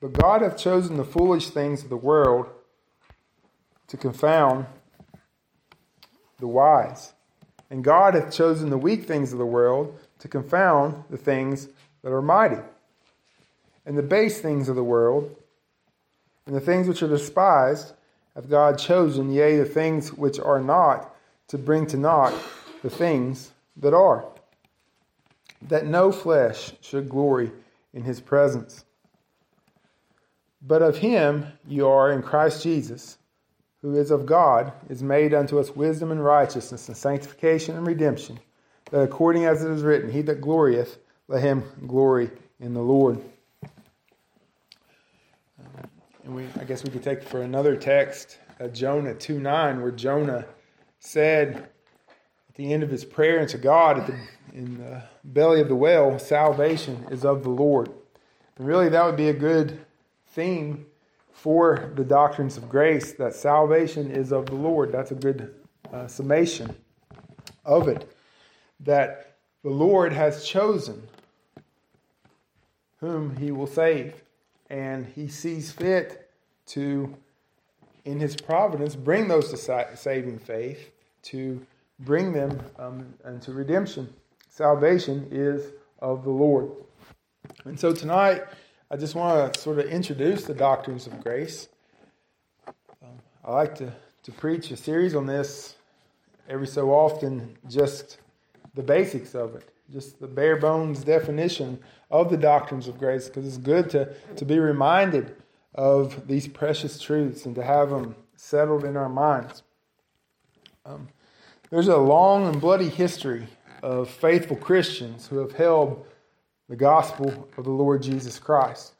But God hath chosen the foolish things of the world to confound the wise. And God hath chosen the weak things of the world to confound the things that are mighty. And the base things of the world, and the things which are despised, hath God chosen, yea, the things which are not, to bring to naught the things that are, that no flesh should glory in his presence. But of him you are in Christ Jesus, who is of God, is made unto us wisdom and righteousness and sanctification and redemption, that according as it is written, He that glorieth, let him glory in the Lord. And we, I guess we could take for another text, uh, Jonah 2 9, where Jonah said at the end of his prayer unto God the, in the belly of the whale, salvation is of the Lord. And really, that would be a good theme for the doctrines of grace that salvation is of the Lord. That's a good uh, summation of it. That the Lord has chosen whom he will save, and he sees fit to, in his providence, bring those to saving faith, to bring them um, into redemption. Salvation is of the Lord. And so tonight, I just want to sort of introduce the doctrines of grace. Um, I like to, to preach a series on this every so often, just the basics of it, just the bare bones definition of the doctrines of grace, because it's good to, to be reminded of these precious truths and to have them settled in our minds. Um, there's a long and bloody history of faithful Christians who have held the gospel of the Lord Jesus Christ.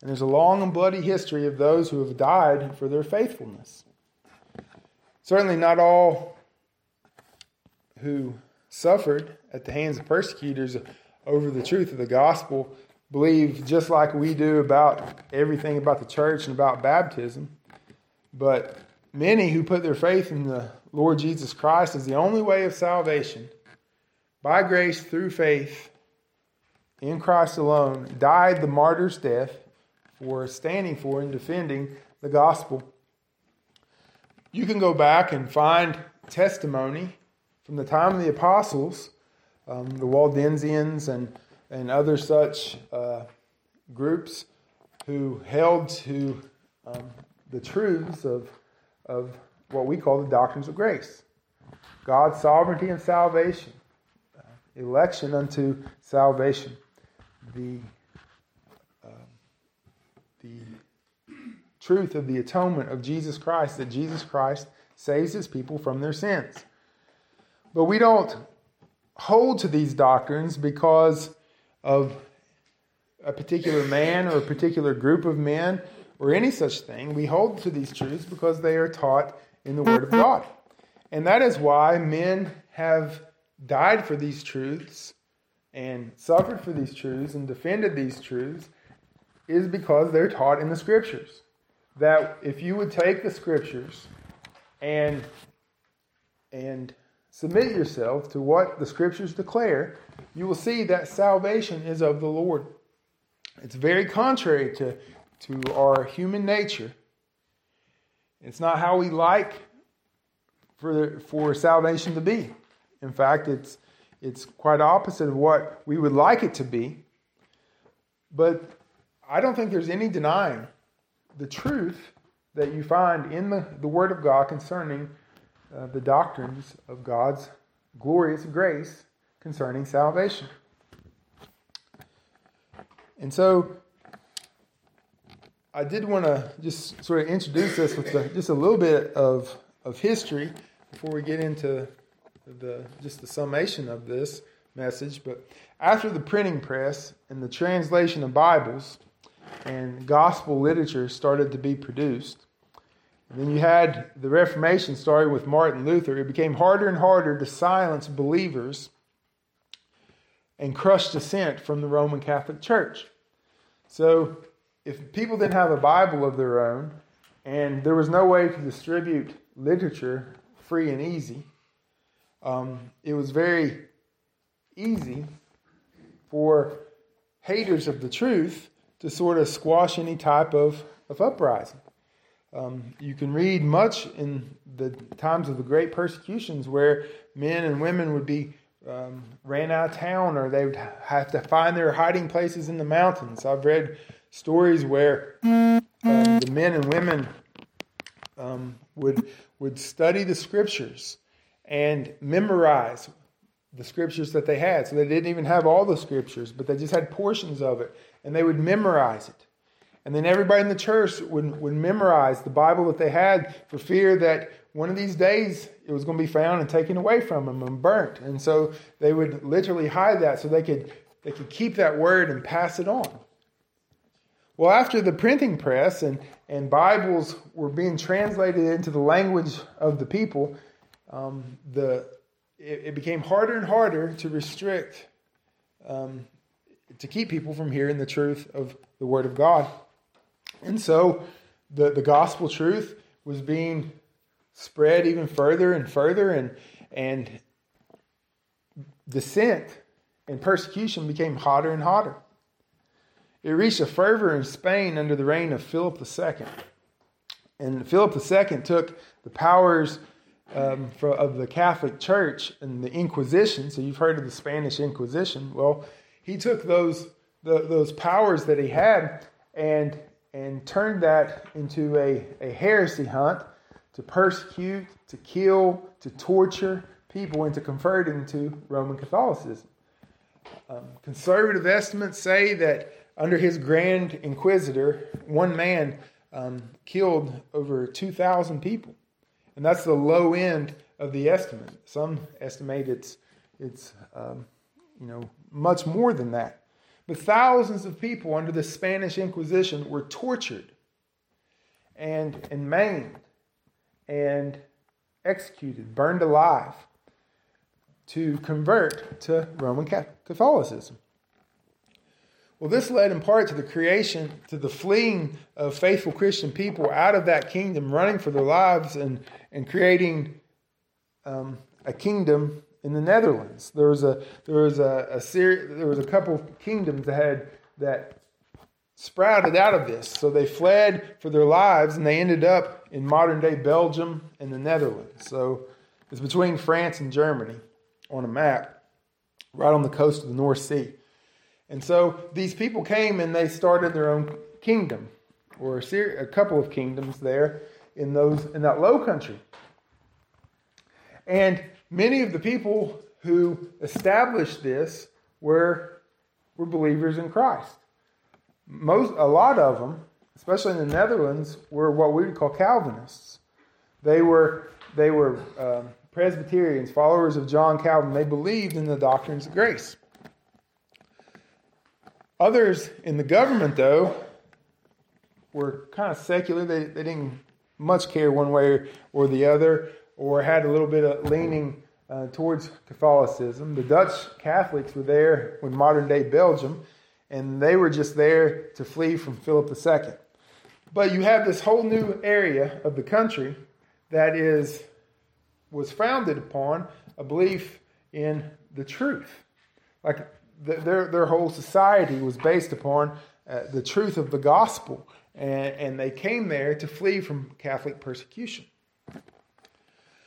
And there's a long and bloody history of those who have died for their faithfulness. Certainly, not all who suffered at the hands of persecutors over the truth of the gospel believe just like we do about everything about the church and about baptism. But many who put their faith in the Lord Jesus Christ as the only way of salvation, by grace through faith, in Christ alone, died the martyr's death for standing for and defending the gospel. You can go back and find testimony from the time of the apostles, um, the Waldensians and, and other such uh, groups who held to um, the truths of, of what we call the doctrines of grace. God's sovereignty and salvation, uh, election unto salvation the, uh, the truth of the atonement of Jesus Christ, that Jesus Christ saves his people from their sins. But we don't hold to these doctrines because of a particular man or a particular group of men or any such thing. We hold to these truths because they are taught in the Word of God. And that is why men have died for these truths and suffered for these truths and defended these truths is because they're taught in the scriptures. That if you would take the scriptures and and submit yourself to what the scriptures declare, you will see that salvation is of the Lord. It's very contrary to, to our human nature. It's not how we like for, for salvation to be. In fact, it's it's quite opposite of what we would like it to be. But I don't think there's any denying the truth that you find in the, the Word of God concerning uh, the doctrines of God's glorious grace concerning salvation. And so I did want to just sort of introduce this with the, just a little bit of, of history before we get into the just the summation of this message, but after the printing press and the translation of Bibles and gospel literature started to be produced, then you had the Reformation starting with Martin Luther, it became harder and harder to silence believers and crush dissent from the Roman Catholic Church. So, if people didn't have a Bible of their own, and there was no way to distribute literature free and easy, um, it was very easy for haters of the truth to sort of squash any type of, of uprising. Um, you can read much in the times of the great persecutions where men and women would be um, ran out of town or they would have to find their hiding places in the mountains. I've read stories where um, the men and women um, would, would study the scriptures and memorize the scriptures that they had. So they didn't even have all the scriptures, but they just had portions of it, and they would memorize it. And then everybody in the church would, would memorize the Bible that they had for fear that one of these days it was going to be found and taken away from them and burnt. And so they would literally hide that so they could, they could keep that word and pass it on. Well, after the printing press and, and Bibles were being translated into the language of the people, um, the, it, it, became harder and harder to restrict, um, to keep people from hearing the truth of the Word of God. And so the, the gospel truth was being spread even further and further, and, and dissent and persecution became hotter and hotter. It reached a fervor in Spain under the reign of Philip II. And Philip II took the powers um, for, of the Catholic Church and the Inquisition. So you've heard of the Spanish Inquisition. Well, he took those the, those powers that he had and and turned that into a, a heresy hunt to persecute, to kill, to torture people into converting to Roman Catholicism. Um, conservative estimates say that under his Grand Inquisitor, one man um, killed over 2,000 people. And that's the low end of the estimate. Some estimate it's, it's um, you know, much more than that. But thousands of people under the Spanish Inquisition were tortured and, and maimed and executed, burned alive to convert to Roman Catholicism. Well, this led in part to the creation, to the fleeing of faithful Christian people out of that kingdom, running for their lives and, and creating um, a kingdom in the Netherlands. There was a there was a, a series, there was a couple kingdoms that had that sprouted out of this. So they fled for their lives and they ended up in modern day Belgium and the Netherlands. So it's between France and Germany on a map, right on the coast of the North Sea. And so these people came and they started their own kingdom, or a, ser- a couple of kingdoms there in those in that low country. And many of the people who established this were, were believers in Christ. Most, a lot of them, especially in the Netherlands, were what we would call Calvinists. They were, they were um, Presbyterians, followers of John Calvin. They believed in the doctrines of grace. Others in the government, though, were kind of secular. They, they didn't much care one way or the other, or had a little bit of leaning uh, towards Catholicism. The Dutch Catholics were there when modern day Belgium, and they were just there to flee from Philip II. But you have this whole new area of the country that is was founded upon a belief in the truth. Like their, their whole society was based upon uh, the truth of the gospel, and, and they came there to flee from Catholic persecution.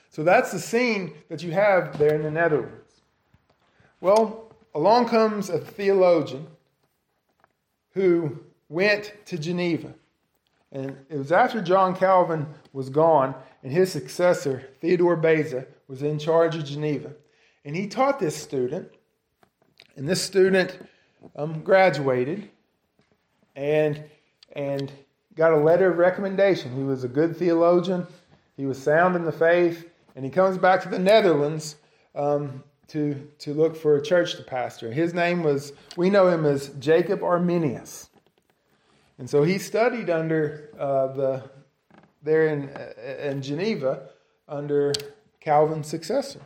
So that's the scene that you have there in the Netherlands. Well, along comes a theologian who went to Geneva. And it was after John Calvin was gone and his successor, Theodore Beza, was in charge of Geneva. And he taught this student, and this student um, graduated and, and got a letter of recommendation. He was a good theologian, he was sound in the faith, and he comes back to the Netherlands um, to, to look for a church to pastor. His name was, we know him as Jacob Arminius. And so he studied under uh, the, there in, uh, in Geneva under Calvin's successor.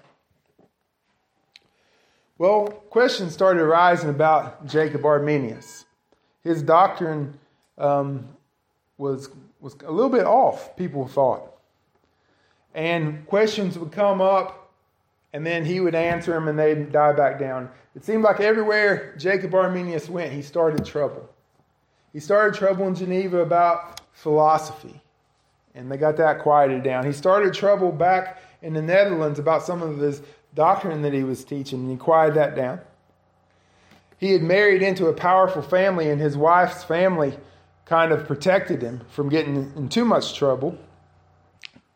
Well, questions started arising about Jacob Arminius. His doctrine um, was, was a little bit off, people thought and questions would come up, and then he would answer them, and they'd die back down. It seemed like everywhere Jacob Arminius went, he started trouble. He started trouble in Geneva about philosophy, and they got that quieted down. He started trouble back in the Netherlands about some of his doctrine that he was teaching, and he quieted that down. He had married into a powerful family, and his wife's family kind of protected him from getting in too much trouble.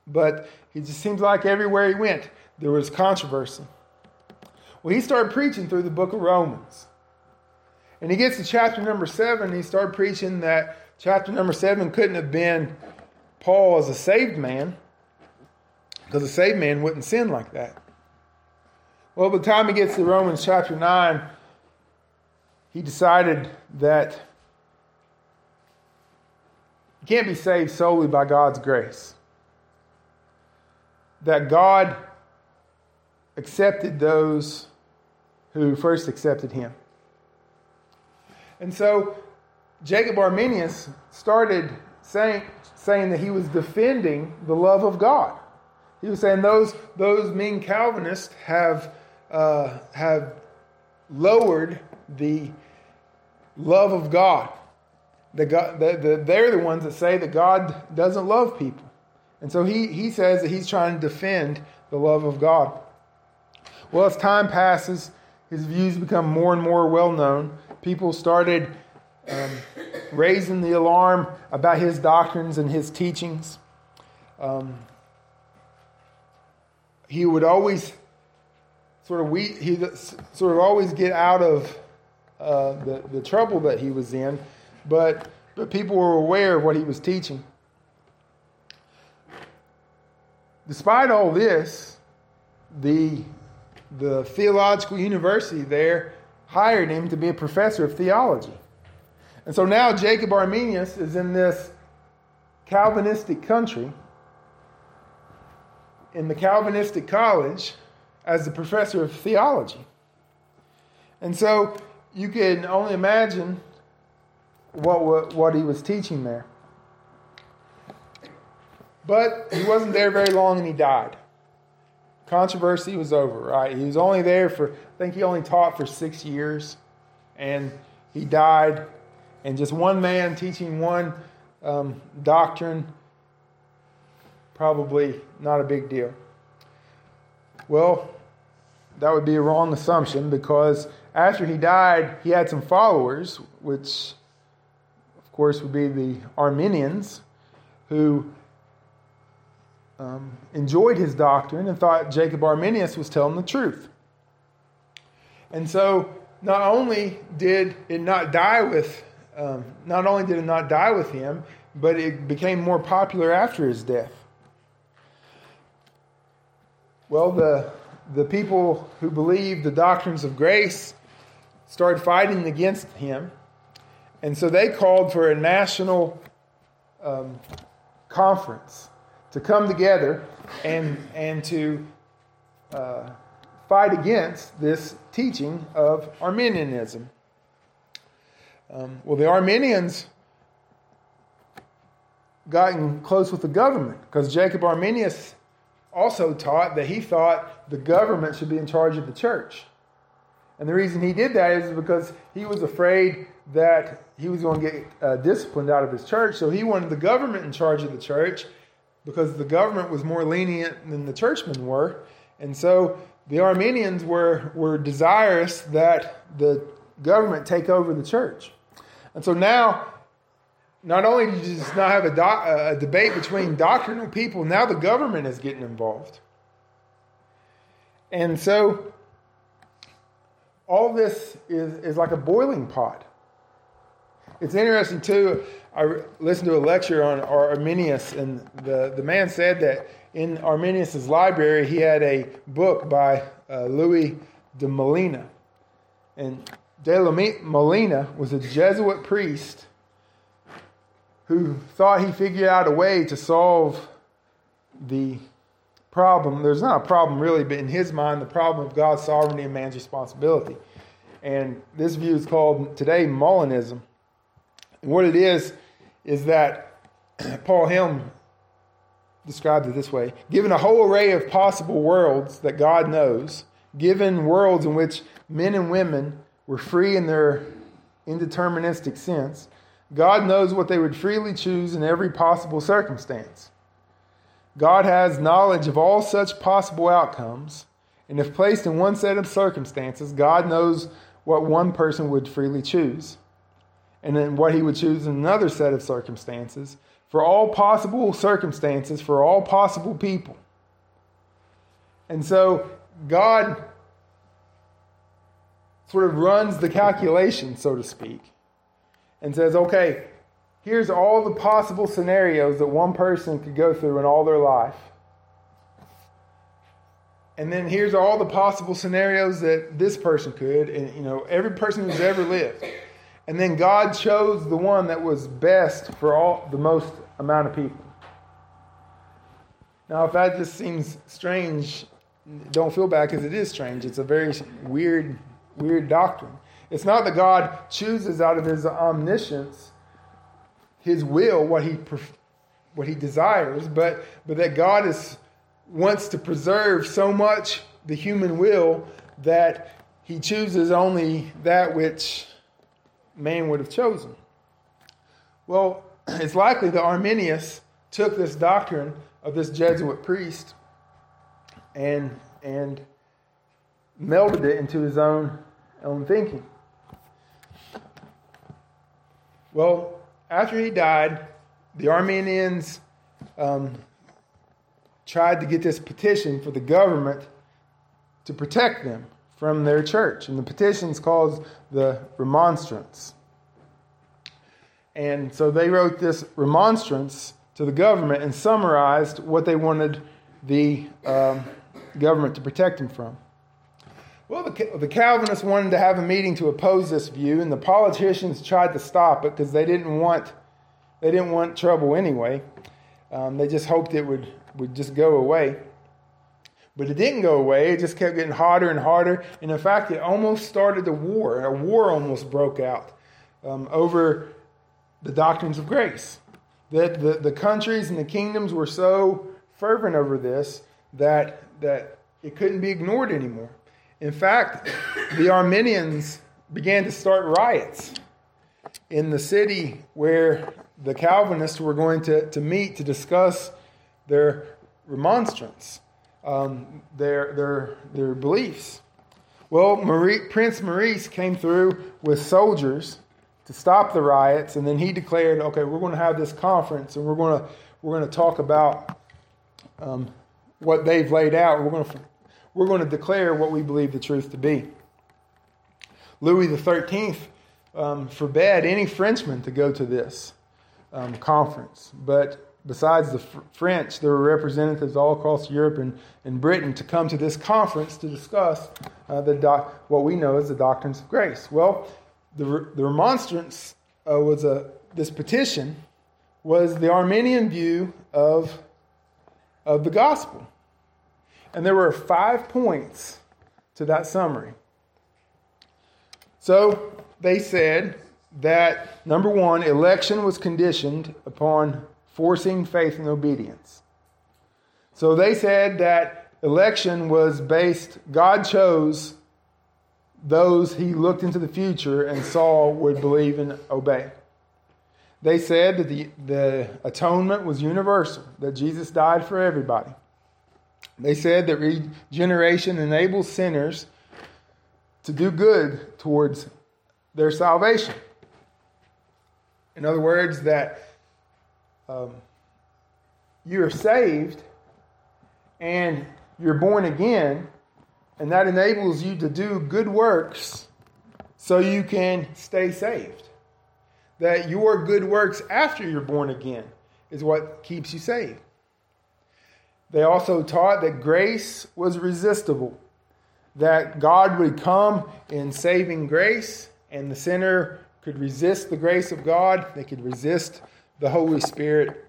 But it just seems like everywhere he went, there was controversy. Well, he started preaching through the book of Romans. And he gets to chapter number seven, he started preaching that chapter number seven couldn't have been Paul as a saved man, because a saved man wouldn't sin like that. Well, by the time he gets to Romans chapter 9, he decided that you can't be saved solely by God's grace. That God accepted those who first accepted him. And so Jacob Arminius started saying, saying that he was defending the love of God. He was saying those, those mean Calvinists have, uh, have lowered the love of God. The God the, the, they're the ones that say that God doesn't love people. And so he, he says that he's trying to defend the love of God. Well, as time passes, his views become more and more well known. People started um, raising the alarm about his doctrines and his teachings. Um, he would always sort of we he sort of always get out of uh, the the trouble that he was in, but but people were aware of what he was teaching. Despite all this, the the theological university there hired him to be a professor of theology. And so now Jacob Arminius is in this Calvinistic country, in the Calvinistic college, as the professor of theology. And so you can only imagine what, what he was teaching there. But he wasn't there very long and he died. Controversy was over, right? He was only there for, I think he only taught for six years and he died. And just one man teaching one um, doctrine, probably not a big deal. Well, that would be a wrong assumption because after he died, he had some followers, which, of course, would be the Arminians, who um, enjoyed his doctrine and thought Jacob Arminius was telling the truth. And so, not only did it not die with, um, not only did it not die with him, but it became more popular after his death. Well, the the people who believed the doctrines of grace started fighting against him, and so they called for a national um, conference to come together and, and to uh, fight against this teaching of Arminianism. Um, well, the Arminians in close with the government because Jacob Arminius also taught that he thought the government should be in charge of the church. And the reason he did that is because he was afraid that he was going to get uh, disciplined out of his church. So he wanted the government in charge of the church because the government was more lenient than the churchmen were. And so the Arminians were, were desirous that the government take over the church. And so now, not only did you just not have a, do, a debate between doctrinal people, now the government is getting involved. And so all this is, is like a boiling pot. It's interesting, too. I listened to a lecture on Arminius, and the, the man said that in Arminius's library, he had a book by uh, Louis de Molina. And de Molina was a Jesuit priest who thought he figured out a way to solve the problem. There's not a problem really, but in his mind, the problem of God's sovereignty and man's responsibility. And this view is called today Molinism. And what it is, is that Paul Helm described it this way given a whole array of possible worlds that God knows, given worlds in which men and women were free in their indeterministic sense, God knows what they would freely choose in every possible circumstance. God has knowledge of all such possible outcomes, and if placed in one set of circumstances, God knows what one person would freely choose, and then what he would choose in another set of circumstances, for all possible circumstances, for all possible people. And so, God sort of runs the calculation, so to speak, and says, okay, here's all the possible scenarios that one person could go through in all their life. And then here's all the possible scenarios that this person could, and you know, every person who's ever lived. And then God chose the one that was best for all the most amount of people. Now, if that just seems strange, don't feel bad because it is strange. It's a very weird weird doctrine. It's not that God chooses out of his omniscience his will, what he, what he desires, but, but that God is, wants to preserve so much the human will that he chooses only that which man would have chosen. Well, it's likely that Arminius took this doctrine of this Jesuit priest and, and melded it into his own own thinking. Well, after he died, the Arminians um, tried to get this petition for the government to protect them from their church. And the petition is called the Remonstrance. And so they wrote this remonstrance to the government and summarized what they wanted the um, government to protect them from. Well, the, the Calvinists wanted to have a meeting to oppose this view, and the politicians tried to stop it because they didn't want they didn't want trouble anyway. Um, they just hoped it would would just go away. But it didn't go away. It just kept getting hotter and harder. And in fact, it almost started a war. A war almost broke out um, over the doctrines of grace. That the, the countries and the kingdoms were so fervent over this that, that it couldn't be ignored anymore. In fact, the Arminians began to start riots in the city where the Calvinists were going to, to meet to discuss their remonstrance, um, their, their, their beliefs. Well, Marie, Prince Maurice came through with soldiers to stop the riots, and then he declared, "Okay, we're going to have this conference, and we're going to we're going to talk about um, what they've laid out. We're going to we're going to declare what we believe the truth to be. Louis XIII um, forbade any Frenchman to go to this um, conference, but besides the French, there were representatives all across Europe and, and Britain to come to this conference to discuss uh, the doc- what we know as the doctrines of grace. Well, the, re- the remonstrance uh, was a this petition was the Arminian view of, of the gospel. And there were five points to that summary. So they said that number one, election was conditioned upon forcing faith and obedience. So they said that election was based, God chose those he looked into the future and saw would believe and obey. They said that the, the atonement was universal, that Jesus died for everybody. They said that regeneration enables sinners to do good towards their salvation. In other words, that um, you're saved and you're born again, and that enables you to do good works so you can stay saved. That your good works after you're born again is what keeps you saved. They also taught that grace was resistible, that God would come in saving grace, and the sinner could resist the grace of God. They could resist the Holy Spirit,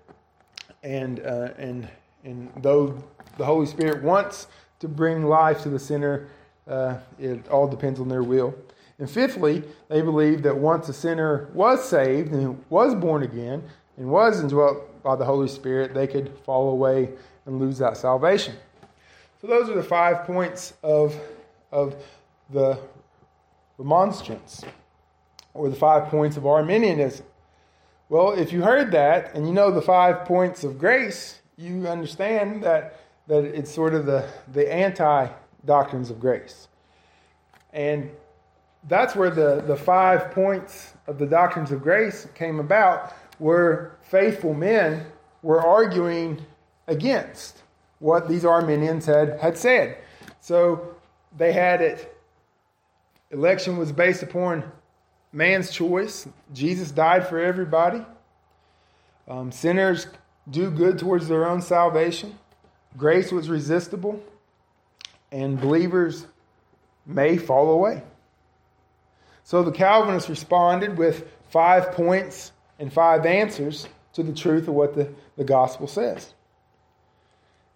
and uh, and and though the Holy Spirit wants to bring life to the sinner, uh, it all depends on their will. And fifthly, they believed that once a sinner was saved and was born again and was indwelt by the Holy Spirit, they could fall away and lose that salvation. So those are the five points of, of the remonstrance, or the five points of Arminianism. Well, if you heard that and you know the five points of grace, you understand that, that it's sort of the, the anti doctrines of grace. And that's where the, the five points of the doctrines of grace came about, where faithful men were arguing against what these Arminians had, had said. So they had it, election was based upon man's choice. Jesus died for everybody. Um, sinners do good towards their own salvation. Grace was resistible, and believers may fall away. So the Calvinists responded with five points and five answers to the truth of what the, the gospel says.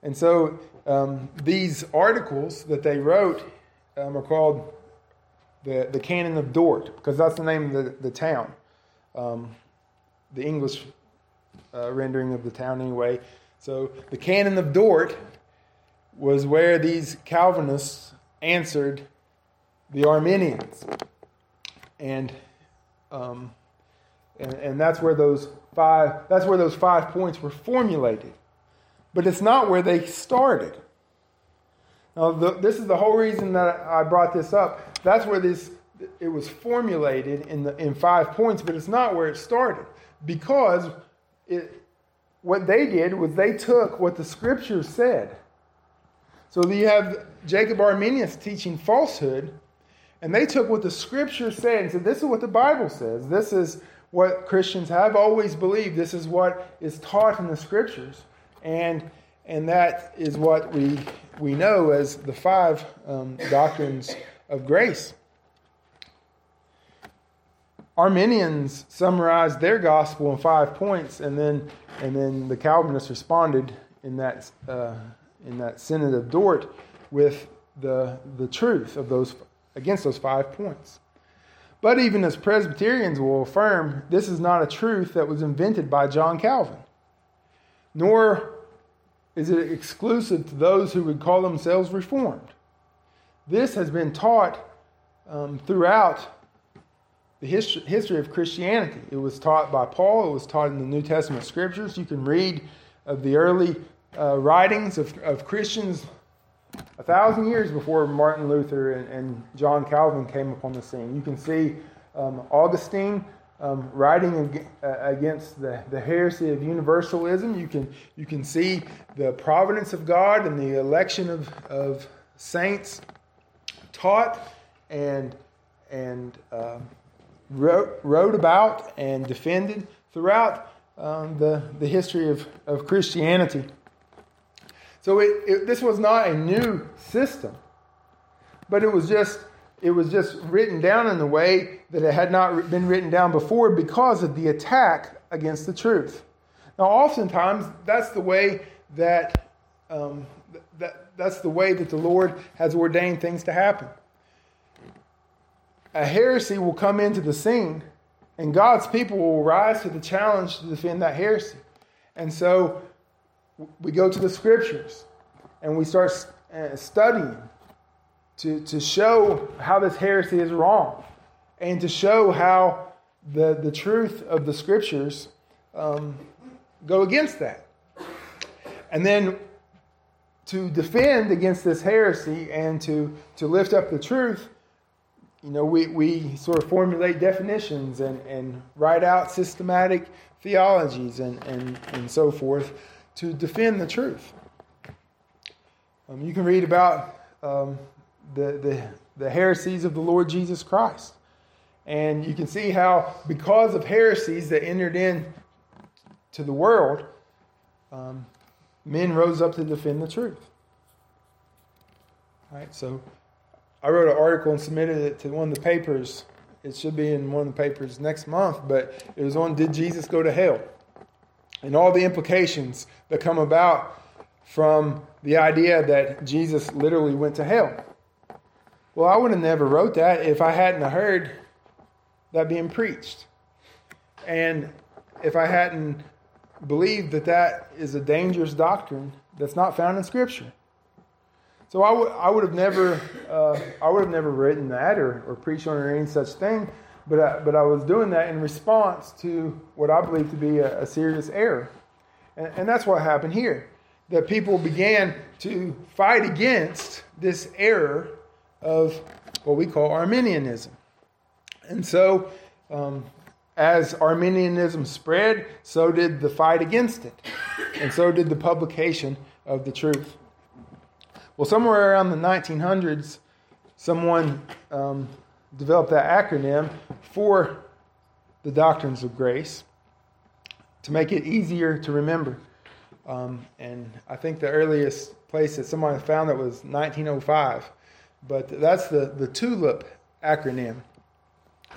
And so um, these articles that they wrote um, are called the, the Canon of Dort, because that's the name of the, the town. Um, the English uh, rendering of the town, anyway. So the Canon of Dort was where these Calvinists answered the Arminians. And, um, and, and that's where those five that's where those five points were formulated but it's not where they started now the, this is the whole reason that i brought this up that's where this it was formulated in the in five points but it's not where it started because it, what they did was they took what the scriptures said so you have jacob arminius teaching falsehood and they took what the scripture said and said, This is what the Bible says. This is what Christians have always believed. This is what is taught in the scriptures. And, and that is what we, we know as the five um, doctrines of grace. Arminians summarized their gospel in five points, and then, and then the Calvinists responded in that, uh, in that Synod of Dort with the, the truth of those against those five points. But even as Presbyterians will affirm, this is not a truth that was invented by John Calvin, nor is it exclusive to those who would call themselves Reformed. This has been taught um, throughout the history, history of Christianity. It was taught by Paul, it was taught in the New Testament scriptures. You can read of the early uh, writings of, of Christians a thousand years before Martin Luther and, and, John Calvin came upon the scene. You can see um, Augustine um, writing uh, against the, the heresy of universalism. You can, you can see the providence of God and the election of, of saints taught and, and uh, wrote, wrote about and defended throughout um, the, the history of, of Christianity. So it, it, this was not a new system, but it was just it was just written down in the way that it had not been written down before because of the attack against the truth. Now, oftentimes that's the way that um, that that's the way that the Lord has ordained things to happen. A heresy will come into the scene, and God's people will rise to the challenge to defend that heresy. And so we go to the scriptures and we start uh, studying to, to show how this heresy is wrong and to show how the, the truth of the scriptures um, go against that. And then to defend against this heresy and to, to lift up the truth, you know, we, we sort of formulate definitions and, and write out systematic theologies and, and, and so forth to defend the truth. Um, you can read about um, the, the, the heresies of the Lord Jesus Christ. And you can see how, because of heresies that entered in to the world, um, men rose up to defend the truth. All right, so I wrote an article and submitted it to one of the papers. It should be in one of the papers next month, but it was on Did Jesus Go to Hell? and all the implications that come about from the idea that Jesus literally went to hell. Well, I would have never wrote that if I hadn't heard that being preached. And if I hadn't believed that that is a dangerous doctrine that's not found in Scripture. So I would, I would have never, uh, I would have never written that or, or preached on or any such thing. But I, but I was doing that in response to what I believe to be a, a serious error. And, and that's what happened here. That people began to fight against this error of what we call Arminianism. And so, um, as Arminianism spread, so did the fight against it, and so did the publication of the truth. Well, somewhere around the 1900s, someone um, developed that acronym for the doctrines of grace to make it easier to remember. Um, and I think the earliest place that someone found that was 1905. But that's the, the TULIP acronym.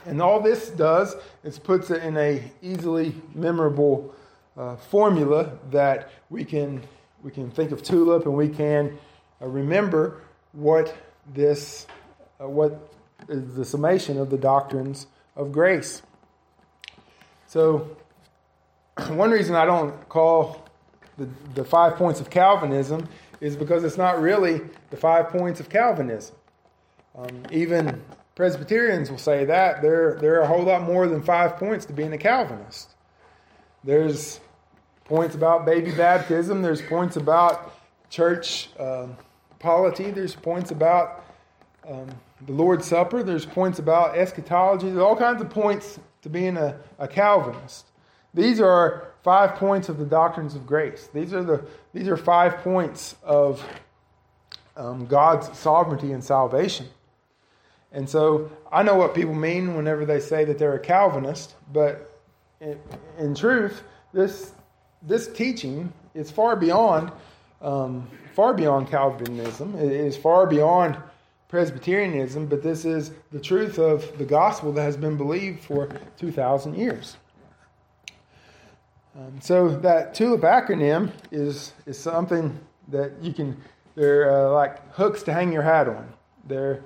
And all this does is puts it in a easily memorable uh, formula that we can we can think of TULIP and we can uh, remember what this uh, what is the summation of the doctrines of grace. So one reason I don't call the, the five points of Calvinism is because it's not really the five points of Calvinism. Um, even Presbyterians will say that. There, there are a whole lot more than five points to being a Calvinist. There's points about baby baptism, there's points about church um, polity, there's points about um, the Lord's Supper, there's points about eschatology, there's all kinds of points to being a, a Calvinist. These are five points of the doctrines of grace. These are, the, these are five points of um, God's sovereignty and salvation. And so I know what people mean whenever they say that they're a Calvinist, but in, in truth, this, this teaching is far beyond, um, far beyond Calvinism. It is far beyond Presbyterianism, but this is the truth of the gospel that has been believed for 2,000 years. Um, so that TULIP acronym is, is something that you can, they're uh, like hooks to hang your hat on. They're,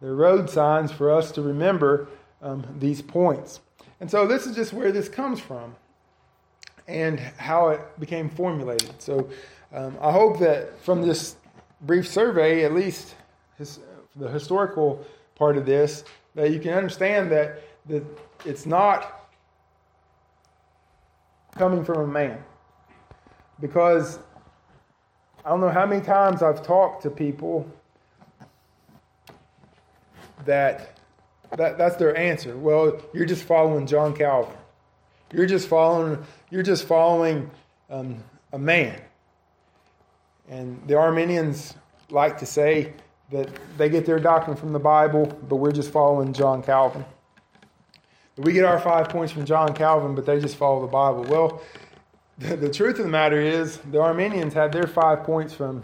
they're road signs for us to remember um, these points. And so this is just where this comes from and how it became formulated. So um, I hope that from this brief survey, at least his, the historical part of this, that you can understand that, that it's not coming from a man. Because I don't know how many times I've talked to people that, that that's their answer. Well, you're just following John Calvin. You're just following. You're just following um, a man. And the Arminians like to say that they get their doctrine from the Bible, but we're just following John Calvin. We get our five points from John Calvin, but they just follow the Bible. Well, the, the truth of the matter is, the Arminians had their five points from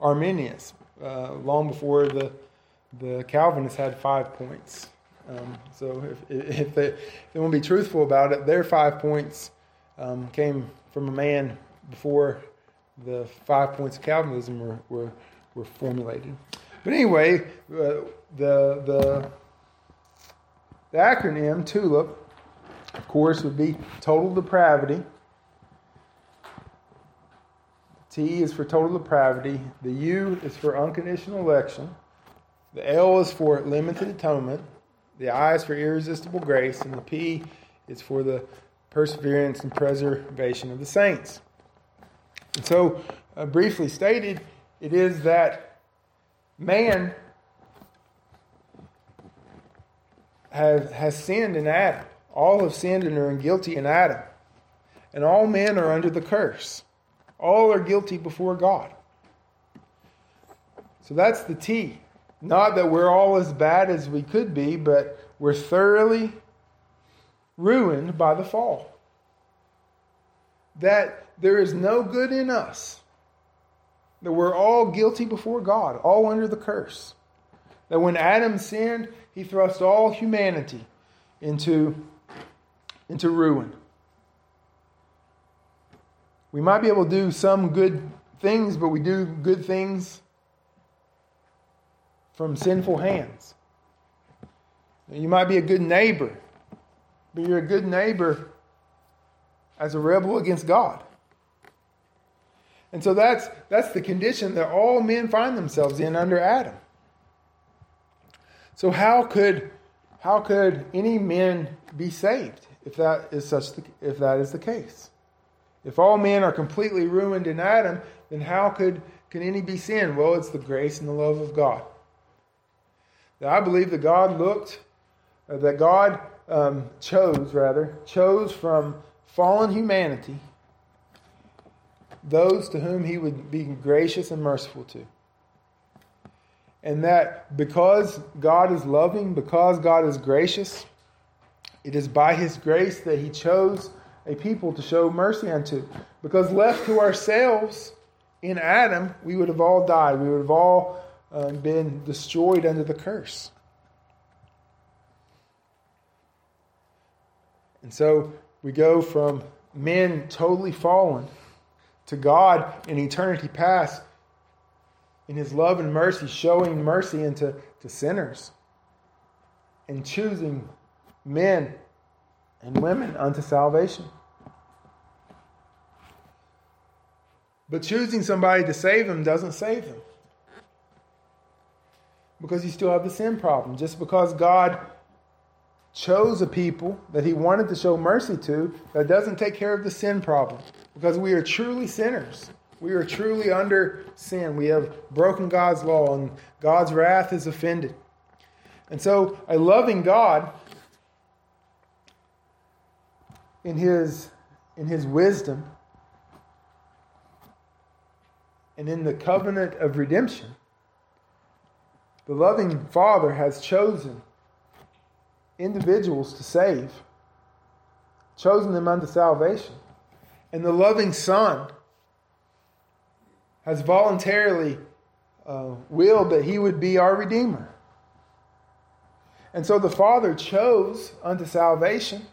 Arminius uh, long before the the Calvinists had five points. Um, so if, if, they, if they want to be truthful about it, their five points um, came from a man before the five points of Calvinism were, were, were formulated. But anyway, uh, the, the, the acronym TULIP, of course, would be total depravity. T is for total depravity. The U is for unconditional election. The L is for limited atonement. The I is for irresistible grace. And the P is for the perseverance and preservation of the saints. And so, uh, briefly stated, it is that man has, has sinned in Adam. All have sinned and are guilty in Adam. And all men are under the curse. All are guilty before God. So that's the T. Not that we're all as bad as we could be, but we're thoroughly ruined by the fall. That there is no good in us. That we're all guilty before God, all under the curse. That when Adam sinned, he thrust all humanity into, into ruin. We might be able to do some good things, but we do good things from sinful hands. You might be a good neighbor, but you're a good neighbor as a rebel against God. And so that's, that's the condition that all men find themselves in under Adam. So how could, how could any men be saved if that is such the, if that is the case? If all men are completely ruined in Adam, then how could can any be sin? Well, it's the grace and the love of God. Now, I believe that God looked, uh, that God um, chose rather chose from fallen humanity those to whom He would be gracious and merciful to and that because God is loving, because God is gracious, it is by His grace that He chose a people to show mercy unto. Because left to ourselves in Adam, we would have all died. We would have all um, been destroyed under the curse. And so we go from men totally fallen to God in eternity past in his love and mercy, showing mercy into to sinners and choosing men and women unto salvation. But choosing somebody to save them doesn't save them. Because you still have the sin problem. Just because God chose a people that he wanted to show mercy to, that doesn't take care of the sin problem. Because we are truly sinners. We are truly under sin. We have broken God's law, and God's wrath is offended. And so, a loving God, in his, in his wisdom, and in the covenant of redemption, the loving Father has chosen individuals to save, chosen them unto salvation. And the loving Son has voluntarily uh, willed that he would be our Redeemer. And so the Father chose unto salvation,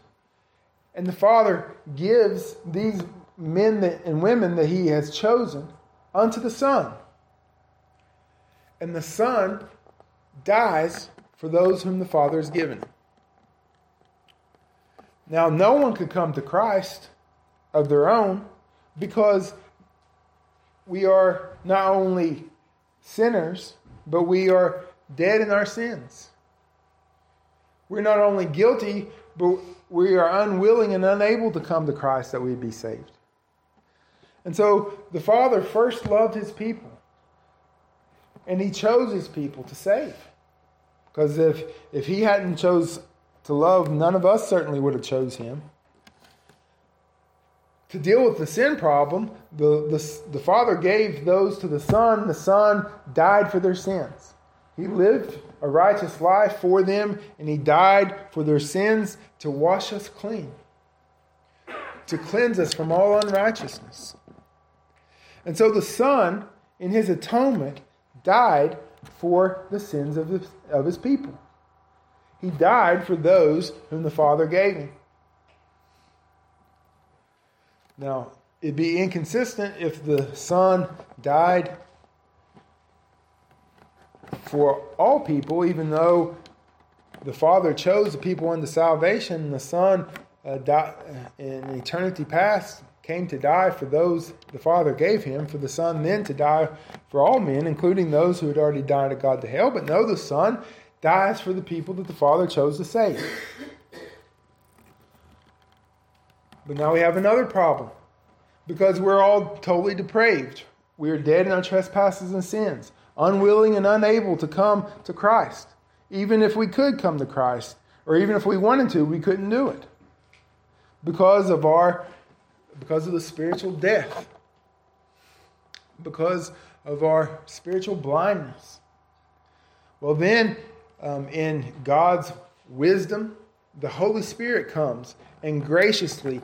and the Father gives these men that, and women that he has chosen unto the Son. And the Son dies for those whom the Father has given. Now, no one could come to Christ of their own because we are not only sinners, but we are dead in our sins. We're not only guilty, but we are unwilling and unable to come to Christ that we'd be saved. And so the Father first loved his people, and he chose his people to save. Because if, if he hadn't chose to love, none of us certainly would have chose him to deal with the sin problem, the, the, the Father gave those to the Son. The Son died for their sins. He lived a righteous life for them, and He died for their sins to wash us clean, to cleanse us from all unrighteousness. And so the Son, in His atonement, died for the sins of his, of his people. He died for those whom the Father gave Him. Now, it'd be inconsistent if the Son died for all people, even though the Father chose the people unto salvation, the Son uh, died, in eternity past came to die for those the Father gave him, for the Son then to die for all men, including those who had already died to God to hell. But no, the Son dies for the people that the Father chose to save. But now we have another problem because we're all totally depraved. We are dead in our trespasses and sins, unwilling and unable to come to Christ. Even if we could come to Christ, or even if we wanted to, we couldn't do it because of our because of the spiritual death, because of our spiritual blindness. Well, then, um, in God's wisdom, the Holy Spirit comes and graciously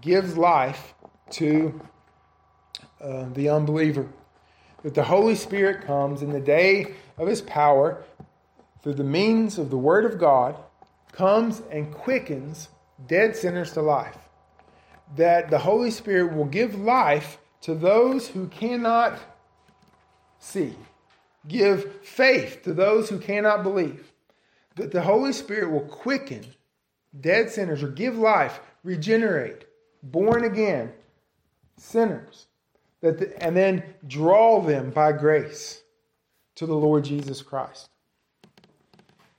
gives life to uh, the unbeliever. That the Holy Spirit comes in the day of his power through the means of the Word of God, comes and quickens dead sinners to life. That the Holy Spirit will give life to those who cannot see, give faith to those who cannot believe. That the Holy Spirit will quicken dead sinners or give life, regenerate, born again sinners, that the, and then draw them by grace to the Lord Jesus Christ.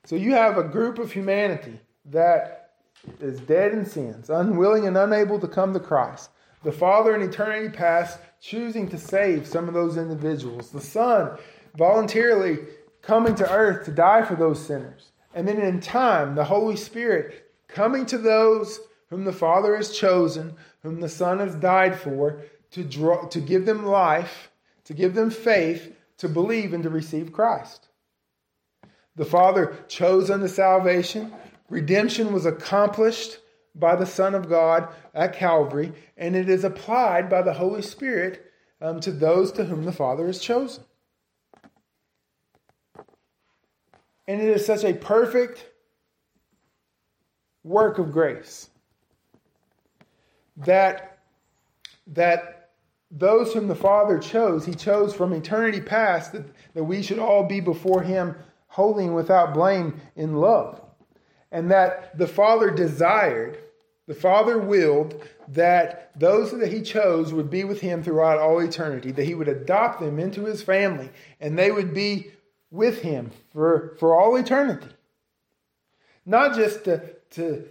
So you have a group of humanity that is dead in sins, unwilling and unable to come to Christ. The Father in eternity past choosing to save some of those individuals. The Son voluntarily coming to earth to die for those sinners. And then in time, the Holy Spirit coming to those whom the Father has chosen, whom the Son has died for, to, draw, to give them life, to give them faith, to believe and to receive Christ. The Father chose unto salvation. Redemption was accomplished by the Son of God at Calvary, and it is applied by the Holy Spirit um, to those to whom the Father has chosen. And it is such a perfect work of grace that, that those whom the Father chose, He chose from eternity past that, that we should all be before Him holy and without blame in love. And that the Father desired, the Father willed that those that He chose would be with Him throughout all eternity, that He would adopt them into His family, and they would be with Him for, for all eternity. Not just to, to,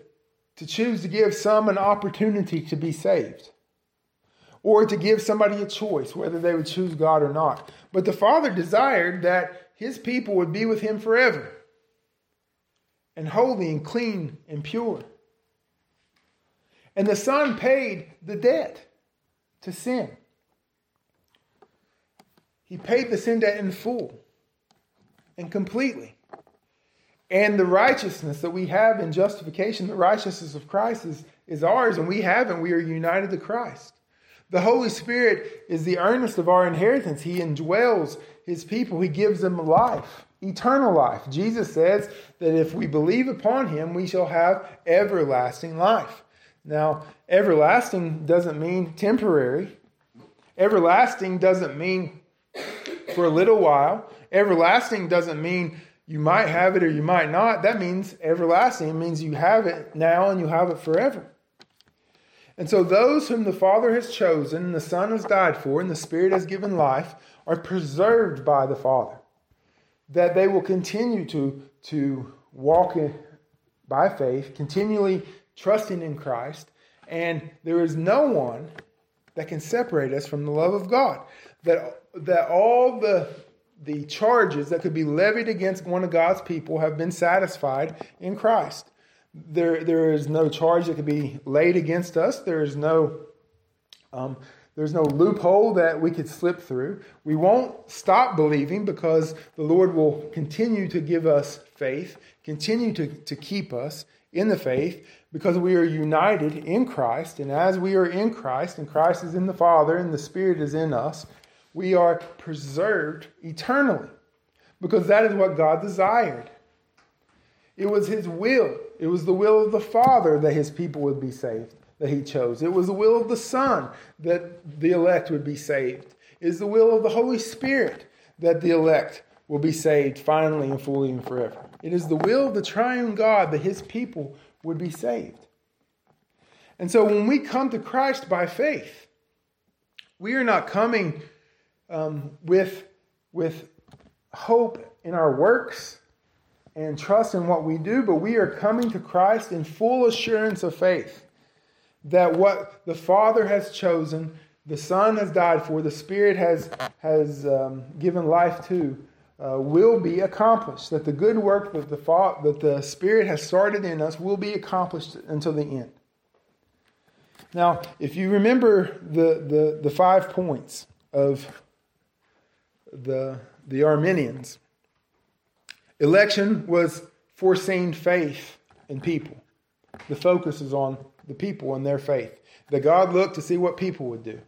to choose to give some an opportunity to be saved or to give somebody a choice whether they would choose God or not. But the Father desired that his people would be with him forever and holy and clean and pure. And the Son paid the debt to sin. He paid the sin debt in full and completely. And the righteousness that we have in justification, the righteousness of Christ is, is ours, and we have, and we are united to Christ. The Holy Spirit is the earnest of our inheritance. He indwells his people, he gives them life, eternal life. Jesus says that if we believe upon him, we shall have everlasting life. Now, everlasting doesn't mean temporary, everlasting doesn't mean for a little while, everlasting doesn't mean you might have it or you might not. That means everlasting. It means you have it now and you have it forever. And so, those whom the Father has chosen, the Son has died for, and the Spirit has given life, are preserved by the Father. That they will continue to, to walk in, by faith, continually trusting in Christ, and there is no one that can separate us from the love of God. That, that all the, the charges that could be levied against one of God's people have been satisfied in Christ. There, there is no charge that could be laid against us. There is no, um, there's no loophole that we could slip through. We won't stop believing because the Lord will continue to give us faith, continue to, to keep us in the faith because we are united in Christ. And as we are in Christ, and Christ is in the Father, and the Spirit is in us, we are preserved eternally because that is what God desired. It was His will it was the will of the Father that his people would be saved, that he chose. It was the will of the Son that the elect would be saved. It is the will of the Holy Spirit that the elect will be saved finally and fully and forever. It is the will of the triune God that his people would be saved. And so when we come to Christ by faith, we are not coming um, with, with hope in our works and trust in what we do, but we are coming to Christ in full assurance of faith that what the Father has chosen, the Son has died for, the Spirit has, has um, given life to, uh, will be accomplished. That the good work that the, fa- that the Spirit has started in us will be accomplished until the end. Now, if you remember the, the, the five points of the, the Arminians, Election was foreseen faith in people. The focus is on the people and their faith. That God looked to see what people would do.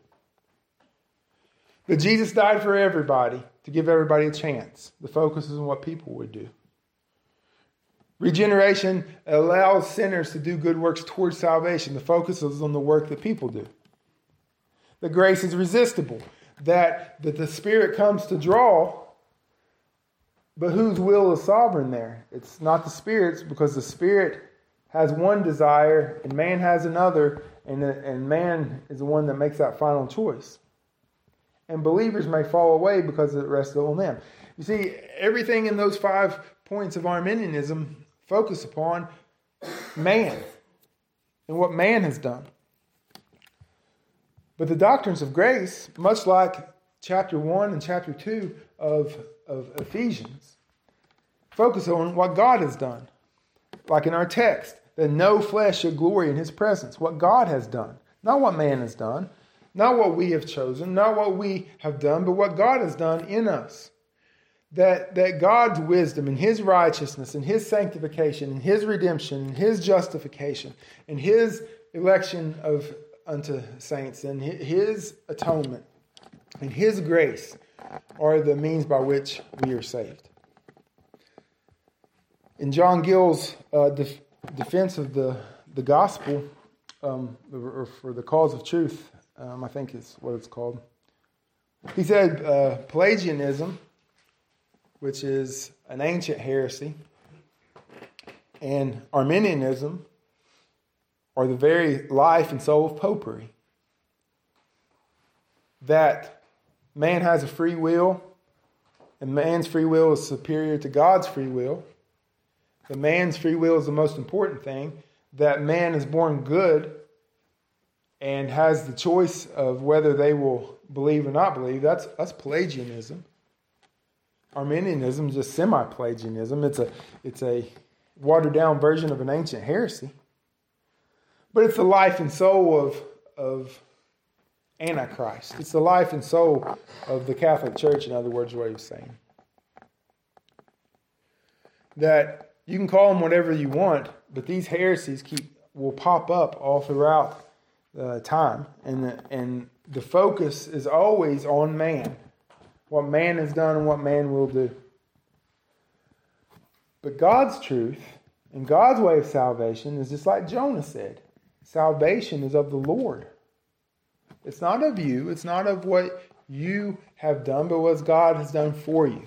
That Jesus died for everybody to give everybody a chance. The focus is on what people would do. Regeneration allows sinners to do good works towards salvation. The focus is on the work that people do. The grace is resistible. That, that the Spirit comes to draw but whose will is sovereign there? It's not the Spirit's because the Spirit has one desire and man has another, and, and man is the one that makes that final choice. And believers may fall away because it rests on them. You see, everything in those five points of Arminianism focus upon man and what man has done. But the doctrines of grace, much like chapter 1 and chapter 2 of, of Ephesians, focus on what God has done. Like in our text, that no flesh should glory in his presence, what God has done, not what man has done, not what we have chosen, not what we have done, but what God has done in us. That, that God's wisdom and His righteousness and His sanctification and His redemption and His justification and His election of unto saints and His atonement and His grace are the means by which we are saved. In John Gill's uh, def- defense of the, the gospel, um, or for the cause of truth, um, I think is what it's called, he said uh, Pelagianism which is an ancient heresy, and Arminianism are the very life and soul of popery. That man has a free will, and man's free will is superior to God's free will. The man's free will is the most important thing. That man is born good and has the choice of whether they will believe or not believe. That's, that's Pelagianism. Arminianism is just semi-Pelagianism. It's a it's a watered down version of an ancient heresy. But it's the life and soul of of Antichrist. It's the life and soul of the Catholic Church, in other words, what he was saying. That you can call them whatever you want, but these heresies keep will pop up all throughout uh, time, and the, and the focus is always on man what man has done and what man will do. But God's truth and God's way of salvation is just like Jonah said salvation is of the Lord. It's not of you, it's not of what you have done, but what God has done for you.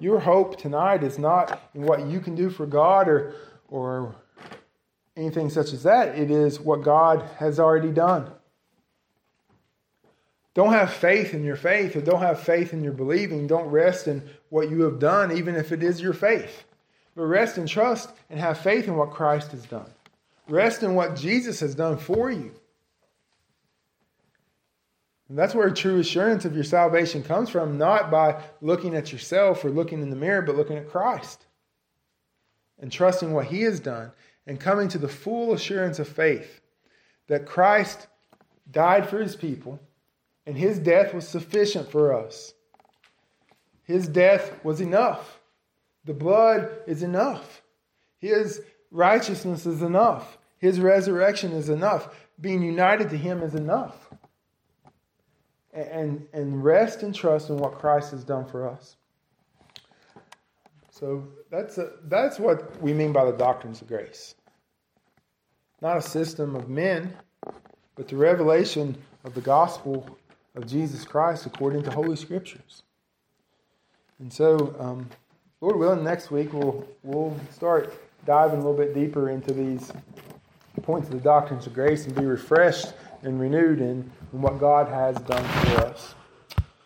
Your hope tonight is not in what you can do for God or, or anything such as that. It is what God has already done. Don't have faith in your faith or don't have faith in your believing. Don't rest in what you have done, even if it is your faith. But rest and trust and have faith in what Christ has done. Rest in what Jesus has done for you. And that's where true assurance of your salvation comes from, not by looking at yourself or looking in the mirror, but looking at Christ and trusting what He has done and coming to the full assurance of faith that Christ died for His people and his death was sufficient for us. His death was enough. The blood is enough. His righteousness is enough. His resurrection is enough. Being united to him is enough. And, and rest and trust in what Christ has done for us. So that's, a, that's what we mean by the doctrines of grace. Not a system of men, but the revelation of the gospel of Jesus Christ according to Holy Scriptures. And so, um, Lord willing, next week we'll, we'll start diving a little bit deeper into these points to the doctrines of grace and be refreshed and renewed in what God has done for us.